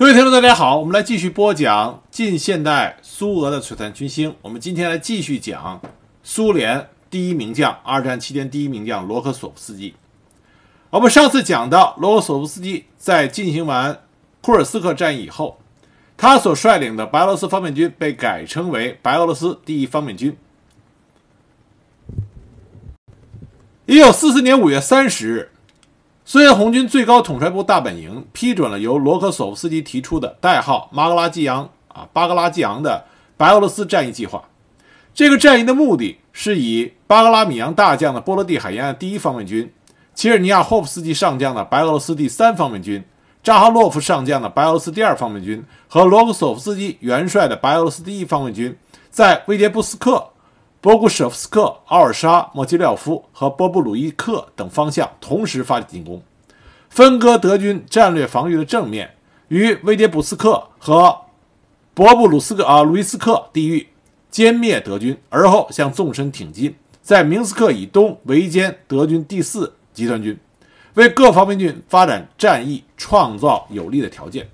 各位听众，大家好，我们来继续播讲近现代苏俄的璀璨群星。我们今天来继续讲苏联第一名将，二战期间第一名将罗科索夫斯基。我们上次讲到，罗科索夫斯基在进行完库尔斯克战役以后，他所率领的白俄罗斯方面军被改称为白俄罗斯第一方面军。一九四四年五月三十日。苏联红军最高统帅部大本营批准了由罗科索夫斯基提出的代号“马格拉基扬”啊巴格拉基扬的白俄罗斯战役计划。这个战役的目的是以巴格拉米扬大将的波罗的海沿岸第一方面军、切尔尼亚霍夫斯基上将的白俄罗斯第三方面军、扎哈洛夫上将的白俄罗斯第二方面军和罗科索夫斯基元帅的白俄罗斯第一方面军，在维捷布斯克。波古舍夫斯克、奥尔沙、莫基廖夫和波布鲁伊克等方向同时发起进攻，分割德军战略防御的正面，于维捷布斯克和博布鲁斯克啊鲁伊斯克地域歼灭德军，而后向纵深挺进，在明斯克以东围歼德军第四集团军，为各方面军发展战役创造有利的条件。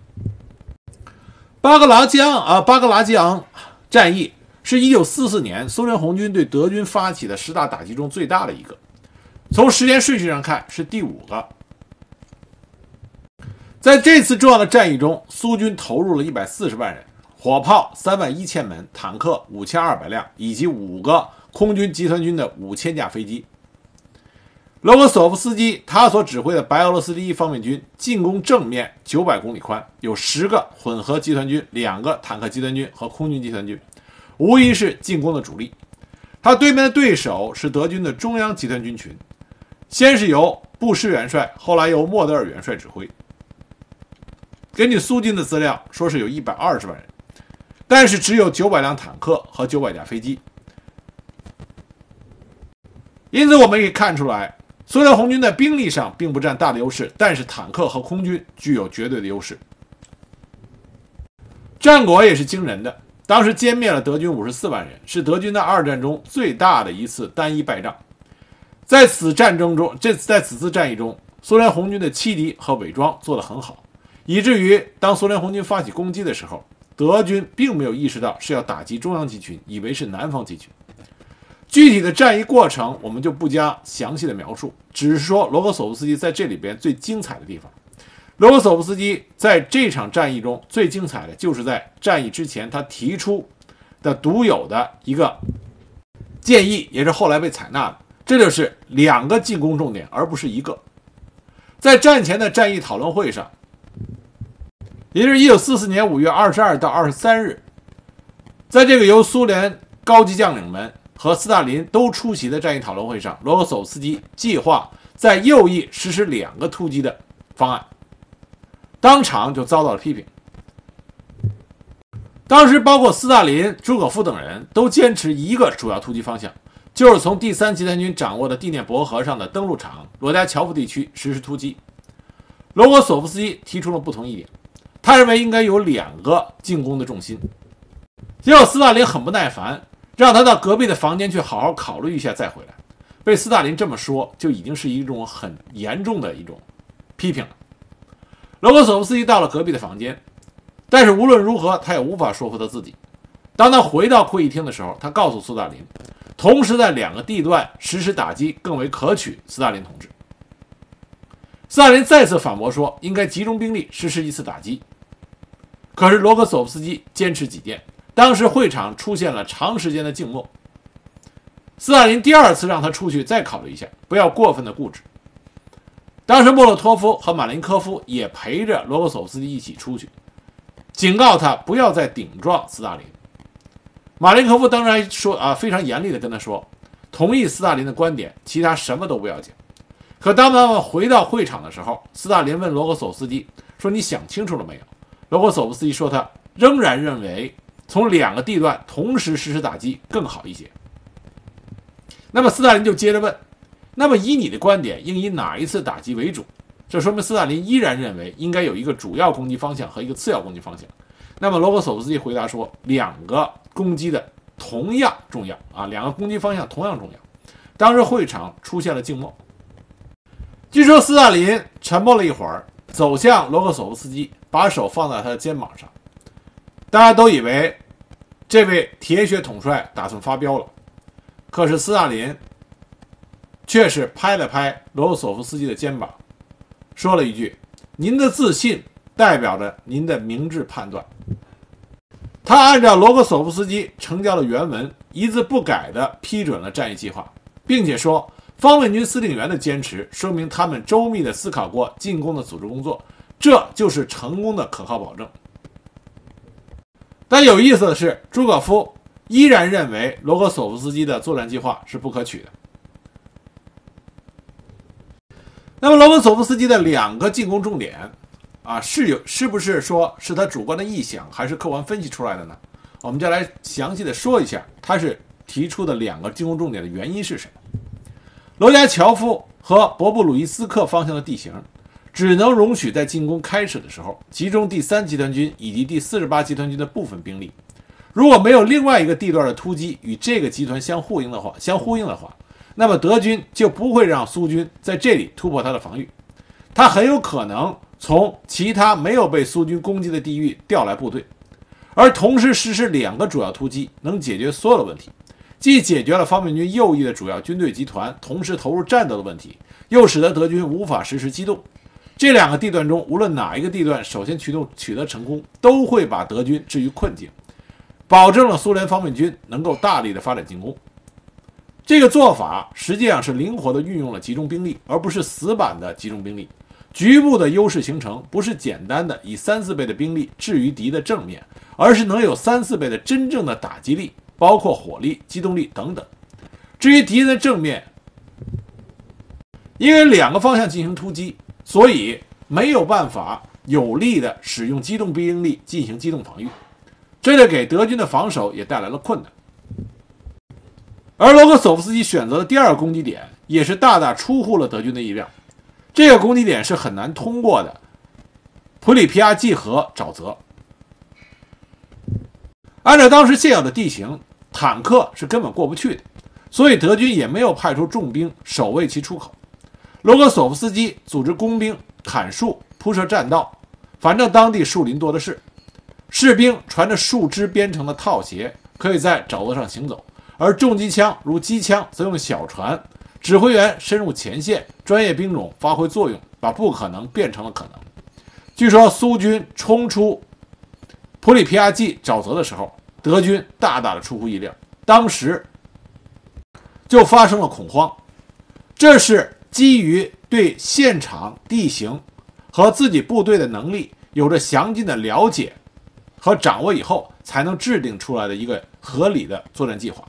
巴格拉江啊，巴格拉江战役。是一九四四年苏联红军对德军发起的十大打击中最大的一个，从时间顺序上看是第五个。在这次重要的战役中，苏军投入了一百四十万人，火炮三万一千门，坦克五千二百辆，以及五个空军集团军的五千架飞机。罗格索夫斯基他所指挥的白俄罗斯第一方面军进攻正面九百公里宽，有十个混合集团军、两个坦克集团军和空军集团军。无疑是进攻的主力，他对面的对手是德军的中央集团军群，先是由布什元帅，后来由莫德尔元帅指挥。根据苏军的资料，说是有一百二十万人，但是只有九百辆坦克和九百架飞机。因此，我们可以看出来，苏联红军在兵力上并不占大的优势，但是坦克和空军具有绝对的优势，战果也是惊人的。当时歼灭了德军五十四万人，是德军在二战中最大的一次单一败仗。在此战争中，这在此次战役中，苏联红军的欺敌和伪装做得很好，以至于当苏联红军发起攻击的时候，德军并没有意识到是要打击中央集群，以为是南方集群。具体的战役过程我们就不加详细的描述，只是说罗格索夫斯基在这里边最精彩的地方。罗格索夫斯基在这场战役中最精彩的就是在战役之前他提出的独有的一个建议，也是后来被采纳的。这就是两个进攻重点，而不是一个。在战前的战役讨论会上，也就是1944年5月22到23日，在这个由苏联高级将领们和斯大林都出席的战役讨论会上，罗格索夫斯基计划在右翼实施两个突击的方案。当场就遭到了批评。当时，包括斯大林、朱可夫等人都坚持一个主要突击方向，就是从第三集团军掌握的地涅伯河上的登陆场罗加乔夫地区实施突击。罗格索夫斯基提出了不同意见，他认为应该有两个进攻的重心。结果，斯大林很不耐烦，让他到隔壁的房间去好好考虑一下再回来。被斯大林这么说，就已经是一种很严重的一种批评了。罗格索夫斯基到了隔壁的房间，但是无论如何，他也无法说服他自己。当他回到会议厅的时候，他告诉斯大林，同时在两个地段实施打击更为可取。斯大林同志，斯大林再次反驳说，应该集中兵力实施一次打击。可是罗格索夫斯基坚持己见。当时会场出现了长时间的静默。斯大林第二次让他出去再考虑一下，不要过分的固执。当时莫洛托夫和马林科夫也陪着罗格索夫斯基一起出去，警告他不要再顶撞斯大林。马林科夫当然说啊，非常严厉地跟他说，同意斯大林的观点，其他什么都不要讲。可当他们回到会场的时候，斯大林问罗格索夫斯基说：“你想清楚了没有？”罗格索夫斯基说：“他仍然认为从两个地段同时实施打击更好一些。”那么斯大林就接着问。那么，以你的观点，应以哪一次打击为主？这说明斯大林依然认为应该有一个主要攻击方向和一个次要攻击方向。那么，罗格索夫斯基回答说，两个攻击的同样重要啊，两个攻击方向同样重要。当时会场出现了静默。据说斯大林沉默了一会儿，走向罗克索夫斯基，把手放在他的肩膀上。大家都以为这位铁血统帅打算发飙了，可是斯大林却是拍了拍罗索夫斯基的肩膀，说了一句：“您的自信代表着您的明智判断。”他按照罗格索夫斯基呈交的原文，一字不改地批准了战役计划，并且说。方面军司令员的坚持，说明他们周密地思考过进攻的组织工作，这就是成功的可靠保证。但有意思的是，朱可夫依然认为罗格索夫斯基的作战计划是不可取的。那么，罗格索夫斯基的两个进攻重点，啊，是有是不是说是他主观的臆想，还是客观分析出来的呢？我们就来详细的说一下，他是提出的两个进攻重点的原因是什么？罗加乔夫和博布鲁伊斯克方向的地形，只能容许在进攻开始的时候集中第三集团军以及第四十八集团军的部分兵力。如果没有另外一个地段的突击与这个集团相呼应的话，相呼应的话，那么德军就不会让苏军在这里突破他的防御。他很有可能从其他没有被苏军攻击的地域调来部队，而同时实施两个主要突击，能解决所有的问题。既解决了方面军右翼的主要军队集团同时投入战斗的问题，又使得德军无法实施机动。这两个地段中，无论哪一个地段首先驱动取得成功，都会把德军置于困境，保证了苏联方面军能够大力的发展进攻。这个做法实际上是灵活的运用了集中兵力，而不是死板的集中兵力。局部的优势形成，不是简单的以三四倍的兵力置于敌的正面，而是能有三四倍的真正的打击力。包括火力、机动力等等。至于敌人的正面，因为两个方向进行突击，所以没有办法有力的使用机动兵力进行机动防御，这就给德军的防守也带来了困难。而罗格索夫斯基选择的第二个攻击点，也是大大出乎了德军的意料。这个攻击点是很难通过的，普里皮亚季河沼泽。按照当时现有的地形，坦克是根本过不去的，所以德军也没有派出重兵守卫其出口。罗格索夫斯基组织工兵砍树铺设栈道，反正当地树林多的是。士兵穿着树枝编成的套鞋，可以在沼泽上行走；而重机枪如机枪则用小船。指挥员深入前线，专业兵种发挥作用，把不可能变成了可能。据说苏军冲出。普里皮亚季沼泽的时候，德军大大的出乎意料，当时就发生了恐慌。这是基于对现场地形和自己部队的能力有着详尽的了解和掌握以后，才能制定出来的一个合理的作战计划。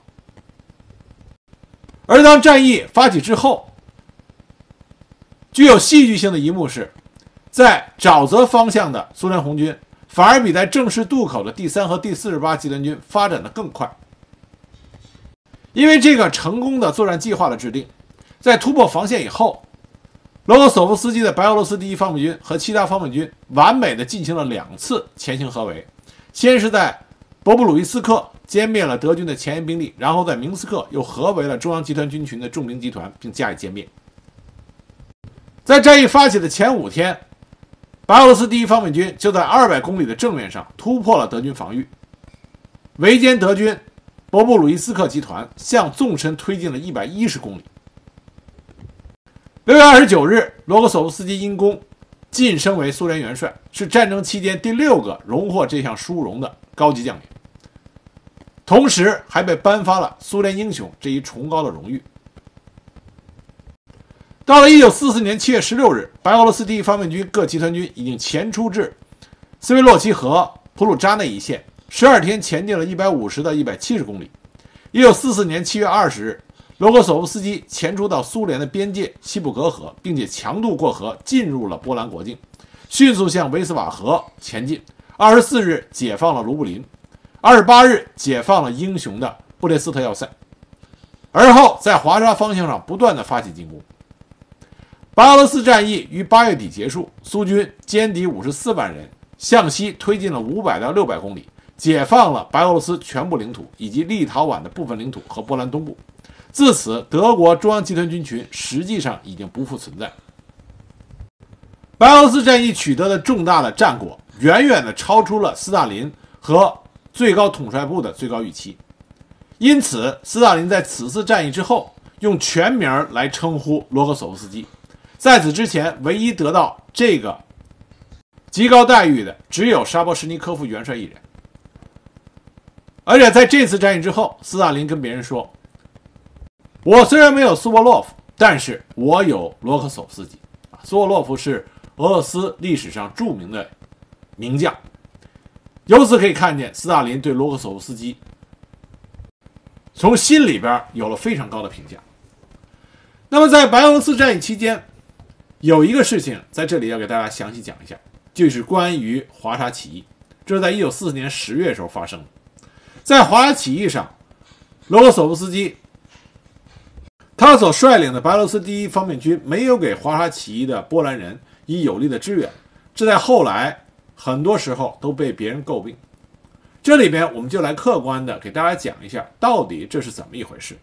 而当战役发起之后，具有戏剧性的一幕是，在沼泽方向的苏联红军。反而比在正式渡口的第三和第四十八集团军发展的更快，因为这个成功的作战计划的制定，在突破防线以后，罗格索夫斯基的白俄罗斯第一方面军和其他方面军完美的进行了两次前行合围，先是在博布鲁伊斯克歼灭了德军的前沿兵力，然后在明斯克又合围了中央集团军群的重兵集团，并加以歼灭。在战役发起的前五天。白俄罗斯第一方面军就在二百公里的正面上突破了德军防御，围歼德军博布鲁伊斯克集团，向纵深推进了一百一十公里。六月二十九日，罗格索夫斯基因功晋升为苏联元帅，是战争期间第六个荣获这项殊荣的高级将领，同时还被颁发了苏联英雄这一崇高的荣誉。到了一九四四年七月十六日，白俄罗斯第一方面军各集团军已经前出至斯维洛奇河普鲁扎内一线，十二天前进了一百五十到一百七十公里。一九四四年七月二十日，罗格索夫斯基前出到苏联的边界西布格河，并且强渡过河，进入了波兰国境，迅速向维斯瓦河前进。二十四日解放了卢布林，二十八日解放了英雄的布列斯特要塞，而后在华沙方向上不断的发起进攻。白俄罗斯战役于八月底结束，苏军歼敌五十四万人，向西推进了五百到六百公里，解放了白俄罗斯全部领土以及立陶宛的部分领土和波兰东部。自此，德国中央集团军群实际上已经不复存在。白俄罗斯战役取得的重大的战果，远远的超出了斯大林和最高统帅部的最高预期。因此，斯大林在此次战役之后，用全名来称呼罗格索夫斯基。在此之前，唯一得到这个极高待遇的，只有沙波什尼科夫元帅一人。而且在这次战役之后，斯大林跟别人说：“我虽然没有苏沃洛夫，但是我有罗克索夫斯基。苏沃洛夫是俄罗斯历史上著名的名将。由此可以看见，斯大林对罗克索夫斯基。”从心里边有了非常高的评价。那么，在白俄罗斯战役期间，有一个事情在这里要给大家详细讲一下，就是关于华沙起义。这是在一九四四年十月时候发生的。在华沙起义上，罗格索夫斯基他所率领的白俄罗斯第一方面军没有给华沙起义的波兰人以有力的支援，这在后来很多时候都被别人诟病。这里边我们就来客观的给大家讲一下，到底这是怎么一回事。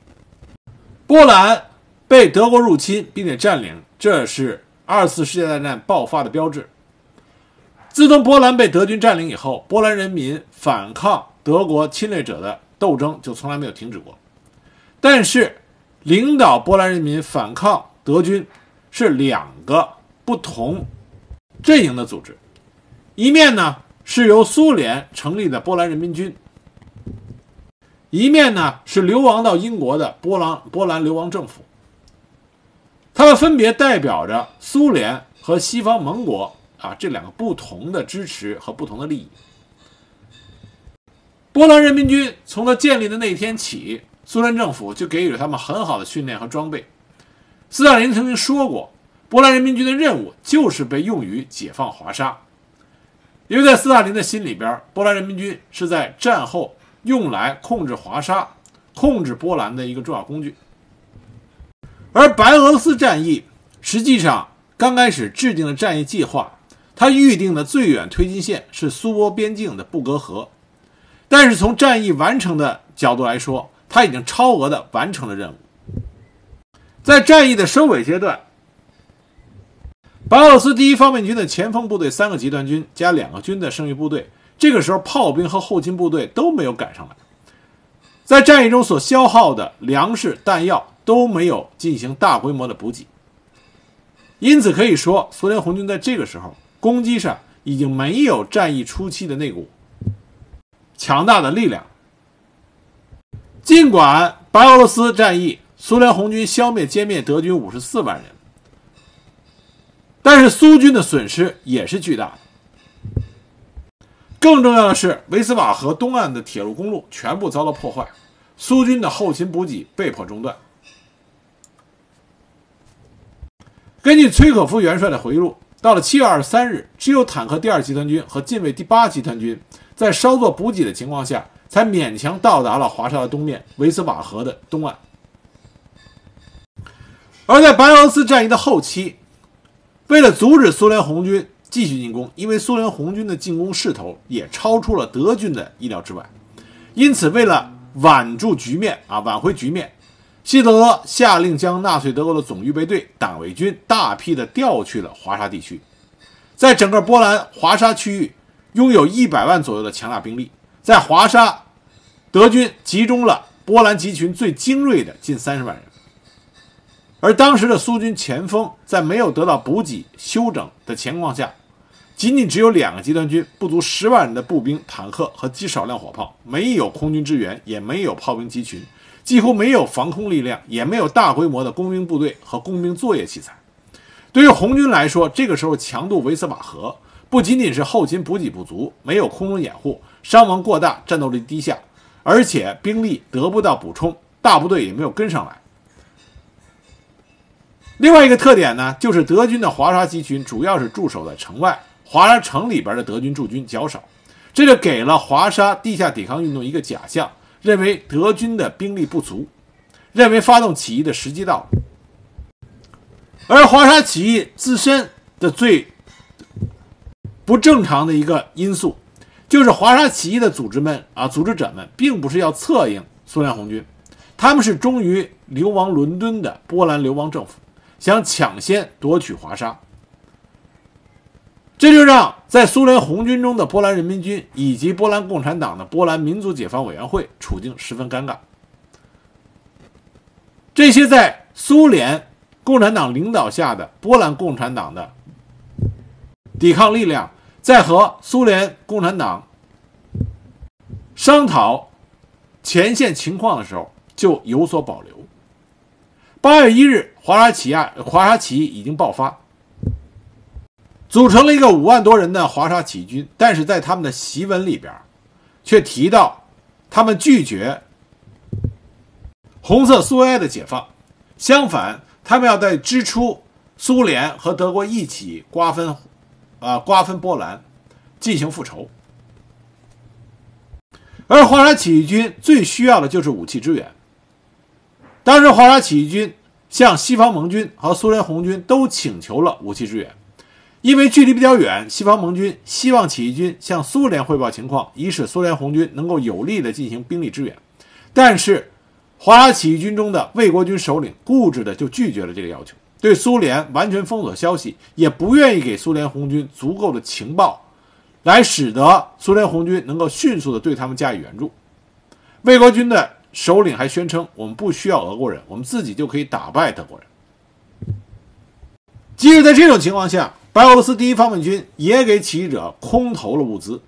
波兰被德国入侵并且占领，这是二次世界大战爆发的标志。自从波兰被德军占领以后，波兰人民反抗德国侵略者的斗争就从来没有停止过。但是，领导波兰人民反抗德军是两个不同阵营的组织，一面呢。是由苏联成立的波兰人民军，一面呢是流亡到英国的波兰波兰流亡政府，他们分别代表着苏联和西方盟国啊这两个不同的支持和不同的利益。波兰人民军从它建立的那天起，苏联政府就给予了他们很好的训练和装备。斯大林曾经说过，波兰人民军的任务就是被用于解放华沙。因为在斯大林的心里边，波兰人民军是在战后用来控制华沙、控制波兰的一个重要工具。而白俄罗斯战役实际上刚开始制定的战役计划，它预定的最远推进线是苏波边境的布格河，但是从战役完成的角度来说，它已经超额的完成了任务。在战役的收尾阶段。白俄罗斯第一方面军的前锋部队三个集团军加两个军的剩余部队，这个时候炮兵和后勤部队都没有赶上来，在战役中所消耗的粮食弹药都没有进行大规模的补给，因此可以说，苏联红军在这个时候攻击上已经没有战役初期的那股强大的力量。尽管白俄罗斯战役，苏联红军消灭歼灭德军五十四万人。但是苏军的损失也是巨大的。更重要的是，维斯瓦河东岸的铁路公路全部遭到破坏，苏军的后勤补给被迫中断。根据崔可夫元帅的回忆录，到了七月二十三日，只有坦克第二集团军和近卫第八集团军在稍作补给的情况下，才勉强到达了华沙的东面维斯瓦河的东岸。而在白俄罗斯战役的后期。为了阻止苏联红军继续进攻，因为苏联红军的进攻势头也超出了德军的意料之外，因此为了挽住局面啊，挽回局面，希特勒下令将纳粹德国的总预备队、党卫军大批的调去了华沙地区，在整个波兰华沙区域拥有一百万左右的强大兵力，在华沙，德军集中了波兰集群最精锐的近三十万人。而当时的苏军前锋在没有得到补给休整的情况下，仅仅只有两个集团军，不足十万人的步兵、坦克和极少量火炮，没有空军支援，也没有炮兵集群，几乎没有防空力量，也没有大规模的工兵部队和工兵作业器材。对于红军来说，这个时候强渡维斯瓦河，不仅仅是后勤补给不足，没有空中掩护，伤亡过大，战斗力低下，而且兵力得不到补充，大部队也没有跟上来。另外一个特点呢，就是德军的华沙集群主要是驻守在城外，华沙城里边的德军驻军较少，这就给了华沙地下抵抗运动一个假象，认为德军的兵力不足，认为发动起义的时机到了。而华沙起义自身的最不正常的一个因素，就是华沙起义的组织们啊，组织者们并不是要策应苏联红军，他们是忠于流亡伦敦的波兰流亡政府。想抢先夺取华沙，这就让在苏联红军中的波兰人民军以及波兰共产党的波兰民族解放委员会处境十分尴尬。这些在苏联共产党领导下的波兰共产党的抵抗力量，在和苏联共产党商讨前线情况的时候，就有所保留。八月一日，华沙起义，华沙起义已经爆发。组成了一个五万多人的华沙起义军，但是在他们的檄文里边，却提到他们拒绝红色苏维埃的解放，相反，他们要在支出苏联和德国一起瓜分，啊，瓜分波兰，进行复仇。而华沙起义军最需要的就是武器支援。当时，华沙起义军向西方盟军和苏联红军都请求了武器支援。因为距离比较远，西方盟军希望起义军向苏联汇报情况，以使苏联红军能够有力地进行兵力支援。但是，华沙起义军中的卫国军首领固执地就拒绝了这个要求，对苏联完全封锁消息，也不愿意给苏联红军足够的情报，来使得苏联红军能够迅速地对他们加以援助。卫国军的首领还宣称：“我们不需要俄国人，我们自己就可以打败德国人。”即使在这种情况下，白俄罗斯第一方面军也给起义者空投了物资，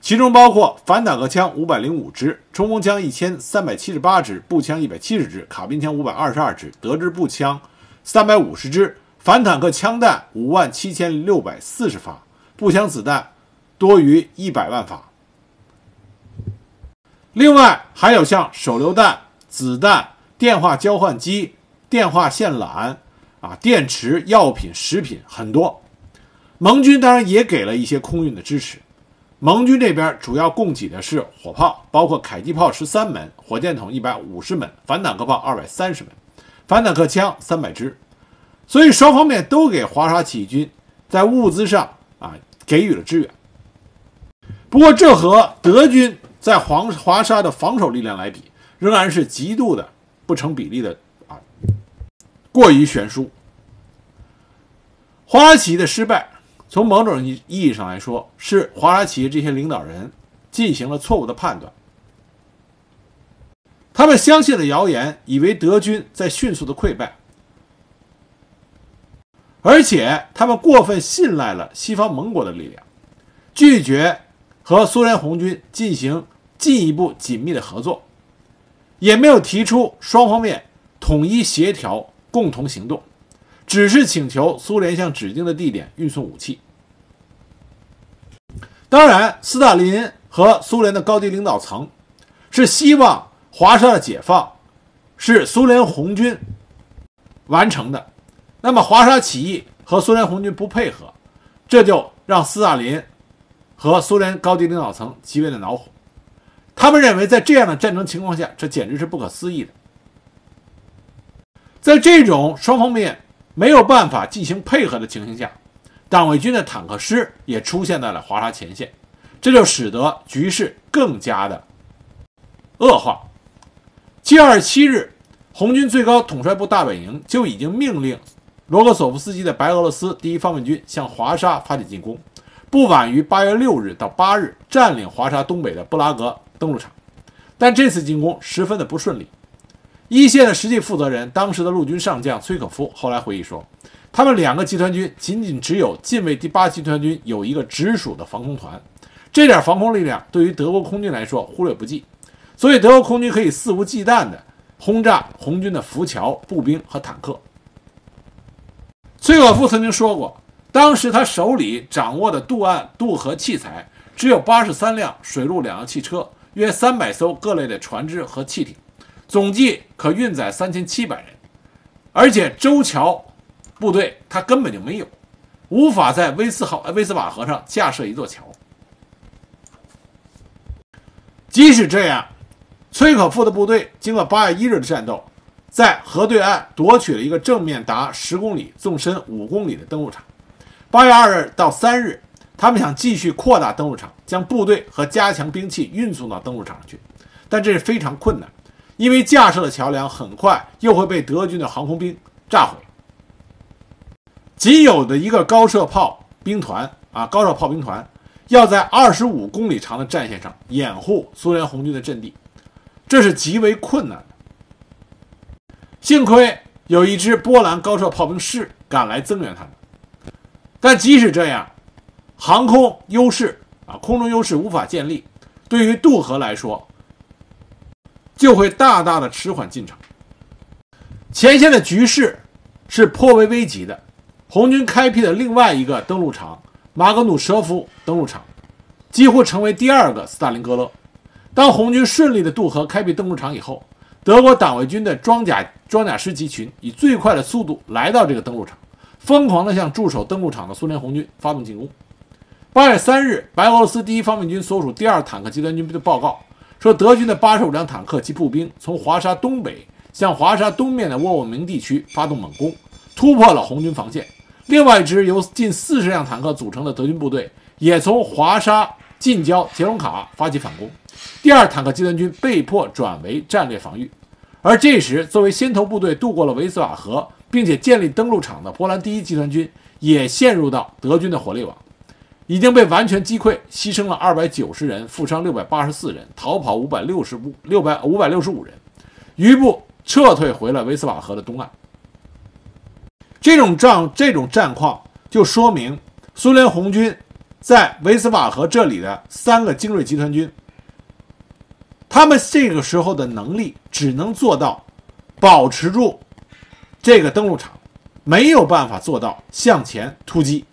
其中包括反坦克枪五百零五支、冲锋枪一千三百七十八支、步枪一百七十支、卡宾枪五百二十二支、德制步枪三百五十支、反坦克枪弹五万七千六百四十发、步枪子弹多于一百万发。另外还有像手榴弹、子弹、电话交换机、电话线缆啊、电池、药品、食品很多。盟军当然也给了一些空运的支持。盟军这边主要供给的是火炮，包括迫击炮十三门、火箭筒一百五十门、反坦克炮二百三十门、反坦克枪三百支。所以双方面都给华沙起义军在物资上啊给予了支援。不过这和德军在黄华沙的防守力量来比，仍然是极度的不成比例的啊，过于悬殊。华沙起义的失败。从某种意义上来说，是华沙起义这些领导人进行了错误的判断。他们相信了谣言，以为德军在迅速的溃败，而且他们过分信赖了西方盟国的力量，拒绝和苏联红军进行进一步紧密的合作，也没有提出双方面统一协调、共同行动。只是请求苏联向指定的地点运送武器。当然，斯大林和苏联的高级领导层是希望华沙的解放是苏联红军完成的。那么，华沙起义和苏联红军不配合，这就让斯大林和苏联高级领导层极为的恼火。他们认为，在这样的战争情况下，这简直是不可思议的。在这种双方面。没有办法进行配合的情形下，党卫军的坦克师也出现在了华沙前线，这就使得局势更加的恶化。七月二十七日，红军最高统帅部大本营就已经命令罗格索夫斯基的白俄罗斯第一方面军向华沙发起进攻，不晚于八月六日到八日占领华沙东北的布拉格登陆场。但这次进攻十分的不顺利。一线的实际负责人，当时的陆军上将崔可夫后来回忆说，他们两个集团军仅仅只有近卫第八集团军有一个直属的防空团，这点防空力量对于德国空军来说忽略不计，所以德国空军可以肆无忌惮地轰炸红军的浮桥、步兵和坦克。崔可夫曾经说过，当时他手里掌握的渡岸渡河器材只有八十三辆水陆两用汽车，约三百艘各类的船只和汽艇。总计可运载三千七百人，而且周桥部队他根本就没有，无法在威斯号威斯瓦河上架设一座桥。即使这样，崔可夫的部队经过八月一日的战斗，在河对岸夺取了一个正面达十公里、纵深五公里的登陆场。八月二日到三日，他们想继续扩大登陆场，将部队和加强兵器运送到登陆场上去，但这是非常困难。因为架设的桥梁很快又会被德军的航空兵炸毁，仅有的一个高射炮兵团啊高射炮兵团要在二十五公里长的战线上掩护苏联红军的阵地，这是极为困难的。幸亏有一支波兰高射炮兵师赶来增援他们，但即使这样，航空优势啊空中优势无法建立，对于渡河来说，就会大大的迟缓进程。前线的局势是颇为危急的。红军开辟的另外一个登陆场马格努舍夫登陆场，几乎成为第二个斯大林格勒。当红军顺利的渡河开辟登陆场以后，德国党卫军的装甲装甲师集群以最快的速度来到这个登陆场，疯狂地向驻守登陆场的苏联红军发动进攻。八月三日，白俄罗斯第一方面军所属第二坦克集团军的报告说，德军的八十五辆坦克及步兵从华沙东北向华沙东面的沃沃明地区发动猛攻，突破了红军防线。另外一支由近四十辆坦克组成的德军部队也从华沙近郊杰隆卡发起反攻，第二坦克集团军被迫转为战略防御。而这时，作为先头部队渡过了维斯瓦河，并且建立登陆场的波兰第一集团军也陷入到德军的火力网，已经被完全击溃，牺牲了二百九十人，负伤六百八十四人，逃跑五百六十步六百五百六十五人，余部撤退回了维斯瓦河的东岸。这种战这种战况就说明，苏联红军在维斯瓦河这里的三个精锐集团军，他们这个时候的能力只能做到保持住这个登陆场，没有办法做到向前突击。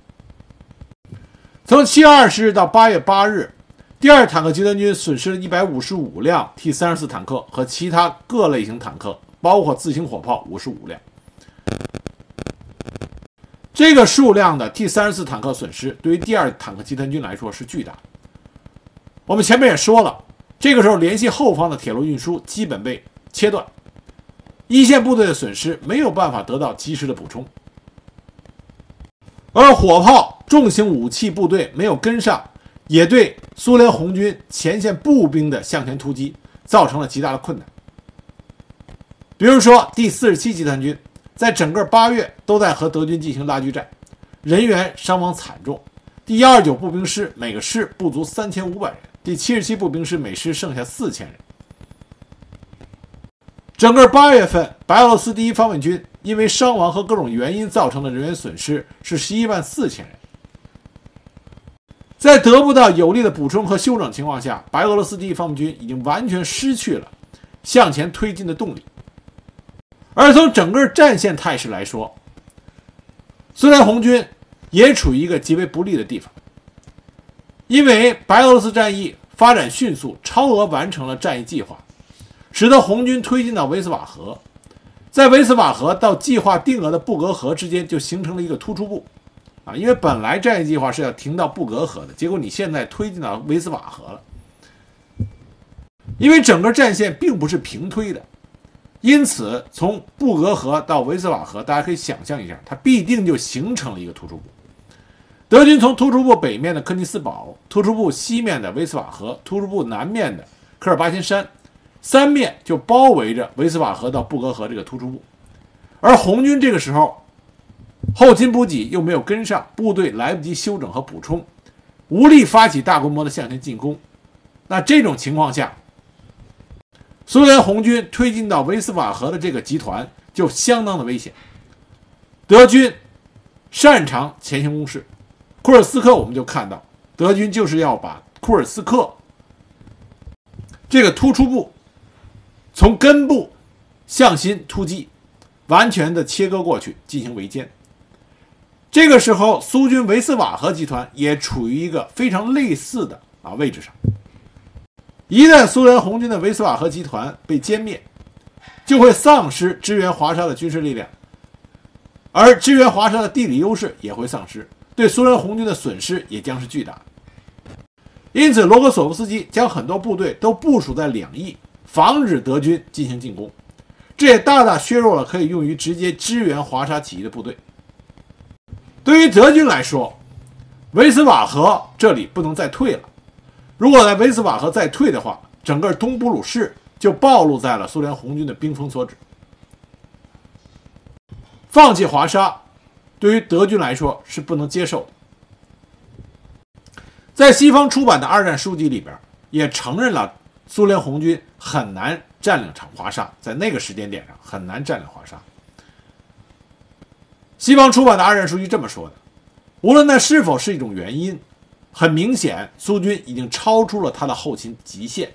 从七月二十日到八月八日，第二坦克集团军损失了一百五十五辆 T 三十四坦克和其他各类型坦克，包括自行火炮五十五辆。这个数量的 T 三十四坦克损失，对于第二坦克集团军来说是巨大。我们前面也说了，这个时候联系后方的铁路运输基本被切断，一线部队的损失没有办法得到及时的补充，而火炮、重型武器部队没有跟上，也对苏联红军前线步兵的向前突击造成了极大的困难。比如说第四十七集团军。在整个八月都在和德军进行拉锯战，人员伤亡惨重。第幺二九步兵师每个师不足三千五百人，第七十七步兵师每师剩下四千人。整个八月份，白俄罗斯第一方面军因为伤亡和各种原因造成的人员损失是十一万四千人。在得不到有力的补充和休整情况下，白俄罗斯第一方军已经完全失去了向前推进的动力。而从整个战线态势来说，苏联红军也处于一个极为不利的地方，因为白俄罗斯战役发展迅速，超额完成了战役计划，使得红军推进到维斯瓦河，在维斯瓦河到计划定额的布格河之间就形成了一个突出部，啊，因为本来战役计划是要停到布格河的，结果你现在推进到维斯瓦河了，因为整个战线并不是平推的。因此，从布格河到维斯瓦河，大家可以想象一下，它必定就形成了一个突出部。德军从突出部北面的科尼斯堡、突出部西面的维斯瓦河、突出部南面的科尔巴金山，三面就包围着维斯瓦河到布格河这个突出部。而红军这个时候后勤补给又没有跟上，部队来不及休整和补充，无力发起大规模的向前进攻。那这种情况下，苏联红军推进到维斯瓦河的这个集团就相当的危险。德军擅长前行攻势，库尔斯克我们就看到，德军就是要把库尔斯克这个突出部从根部向心突击，完全的切割过去进行围歼。这个时候，苏军维斯瓦河集团也处于一个非常类似的啊位置上。一旦苏联红军的维斯瓦河集团被歼灭，就会丧失支援华沙的军事力量，而支援华沙的地理优势也会丧失，对苏联红军的损失也将是巨大。因此，罗格索夫斯基将很多部队都部署在两翼，防止德军进行进攻，这也大大削弱了可以用于直接支援华沙起义的部队。对于德军来说，维斯瓦河这里不能再退了。如果在维斯瓦河再退的话，整个东布鲁士就暴露在了苏联红军的兵锋所指。放弃华沙，对于德军来说是不能接受的。在西方出版的二战书籍里边，也承认了苏联红军很难占领场华沙，在那个时间点上很难占领华沙。西方出版的二战书籍这么说的：无论那是否是一种原因，很明显，苏军已经超出了他的后勤极限，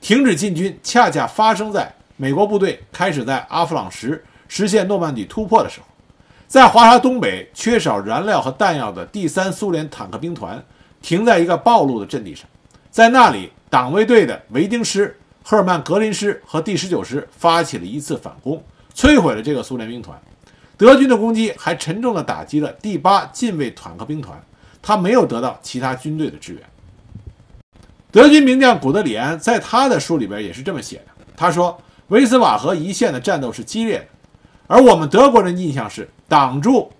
停止进军恰恰发生在美国部队开始在阿弗朗什实现诺曼底突破的时候。在华沙东北缺少燃料和弹药的第三苏联坦克兵团停在一个暴露的阵地上，在那里，党卫队的维丁师、赫尔曼格林师和第十九师发起了一次反攻，摧毁了这个苏联兵团。德军的攻击还沉重地打击了第八近卫坦克兵团，他没有得到其他军队的支援。德军名将古德里安在他的书里边也是这么写的，他说：“维斯瓦河一线的战斗是激烈的。”而我们德国人的印象是，挡住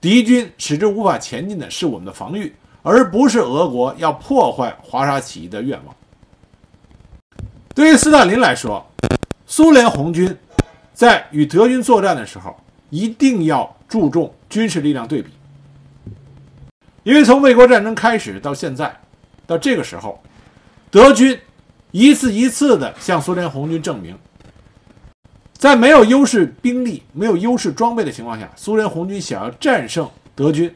敌军使之无法前进的是我们的防御，而不是俄国要破坏华沙起义的愿望。对于斯大林来说，苏联红军在与德军作战的时候，一定要注重军事力量对比，因为从卫国战争开始到现在，到这个时候，德军一次一次地向苏联红军证明。在没有优势兵力、没有优势装备的情况下，苏联红军想要战胜德军，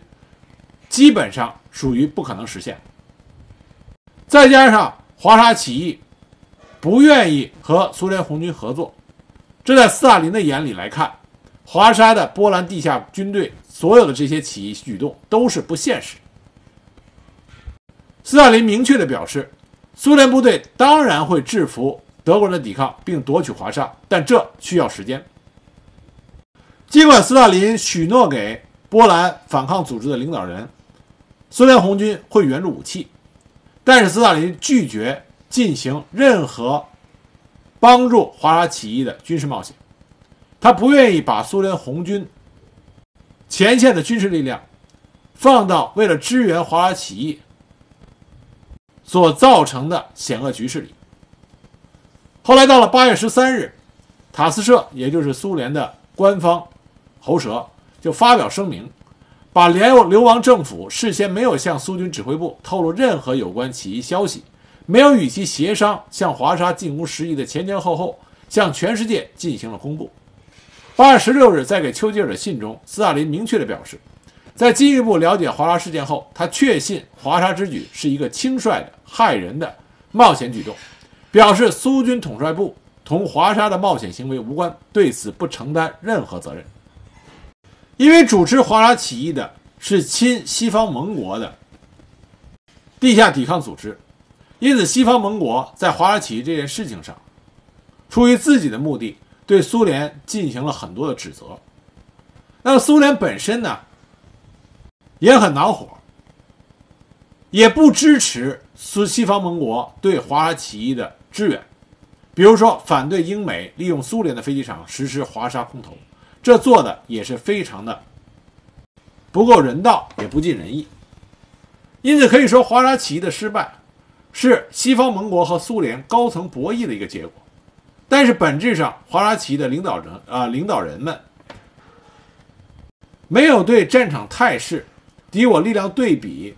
基本上属于不可能实现。再加上华沙起义不愿意和苏联红军合作，这在斯大林的眼里来看，华沙的波兰地下军队所有的这些起义举动都是不现实。斯大林明确的表示，苏联部队当然会制服。德国人的抵抗并夺取华沙，但这需要时间。尽管斯大林许诺给波兰反抗组织的领导人，苏联红军会援助武器，但是斯大林拒绝进行任何帮助华沙起义的军事冒险。他不愿意把苏联红军前线的军事力量放到为了支援华沙起义所造成的险恶局势里。后来到了八月十三日，塔斯社，也就是苏联的官方喉舌，就发表声明，把联流亡政府事先没有向苏军指挥部透露任何有关起义消息，没有与其协商向华沙进攻事宜的前前后后，向全世界进行了公布。八月十六日，在给丘吉尔的信中，斯大林明确地表示，在进一步了解华沙事件后，他确信华沙之举是一个轻率的、害人的冒险举动。表示苏军统帅部同华沙的冒险行为无关，对此不承担任何责任。因为主持华沙起义的是亲西方盟国的地下抵抗组织，因此西方盟国在华沙起义这件事情上，出于自己的目的，对苏联进行了很多的指责。那么苏联本身呢，也很恼火，也不支持苏西方盟国对华沙起义的。支援，比如说反对英美利用苏联的飞机场实施华沙空投，这做的也是非常的不够人道，也不尽人意。因此可以说，华沙起义的失败是西方盟国和苏联高层博弈的一个结果。但是本质上，华沙起义的领导人啊，领导人们没有对战场态势、敌我力量对比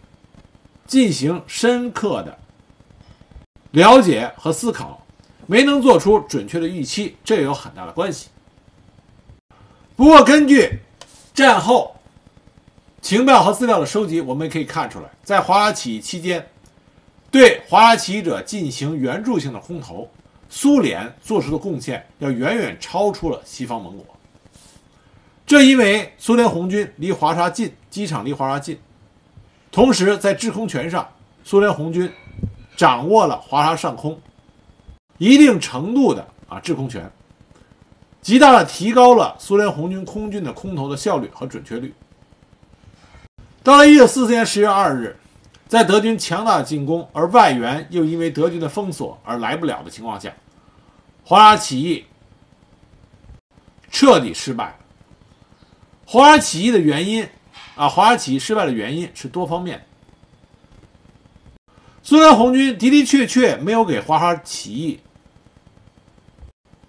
进行深刻的。了解和思考，没能做出准确的预期，这有很大的关系。不过，根据战后情报和资料的收集，我们也可以看出来，在华沙起义期间，对华沙起义者进行援助性的空投，苏联做出的贡献要远远超出了西方盟国。这因为苏联红军离华沙近，机场离华沙近，同时在制空权上，苏联红军。掌握了华沙上空一定程度的啊制空权，极大的提高了苏联红军空军的空投的效率和准确率。到了一九四四年十月二日，在德军强大的进攻，而外援又因为德军的封锁而来不了的情况下，华沙起义彻底失败。华沙起义的原因啊，华沙起义失败的原因是多方面。苏联红军的的确确没有给华沙起义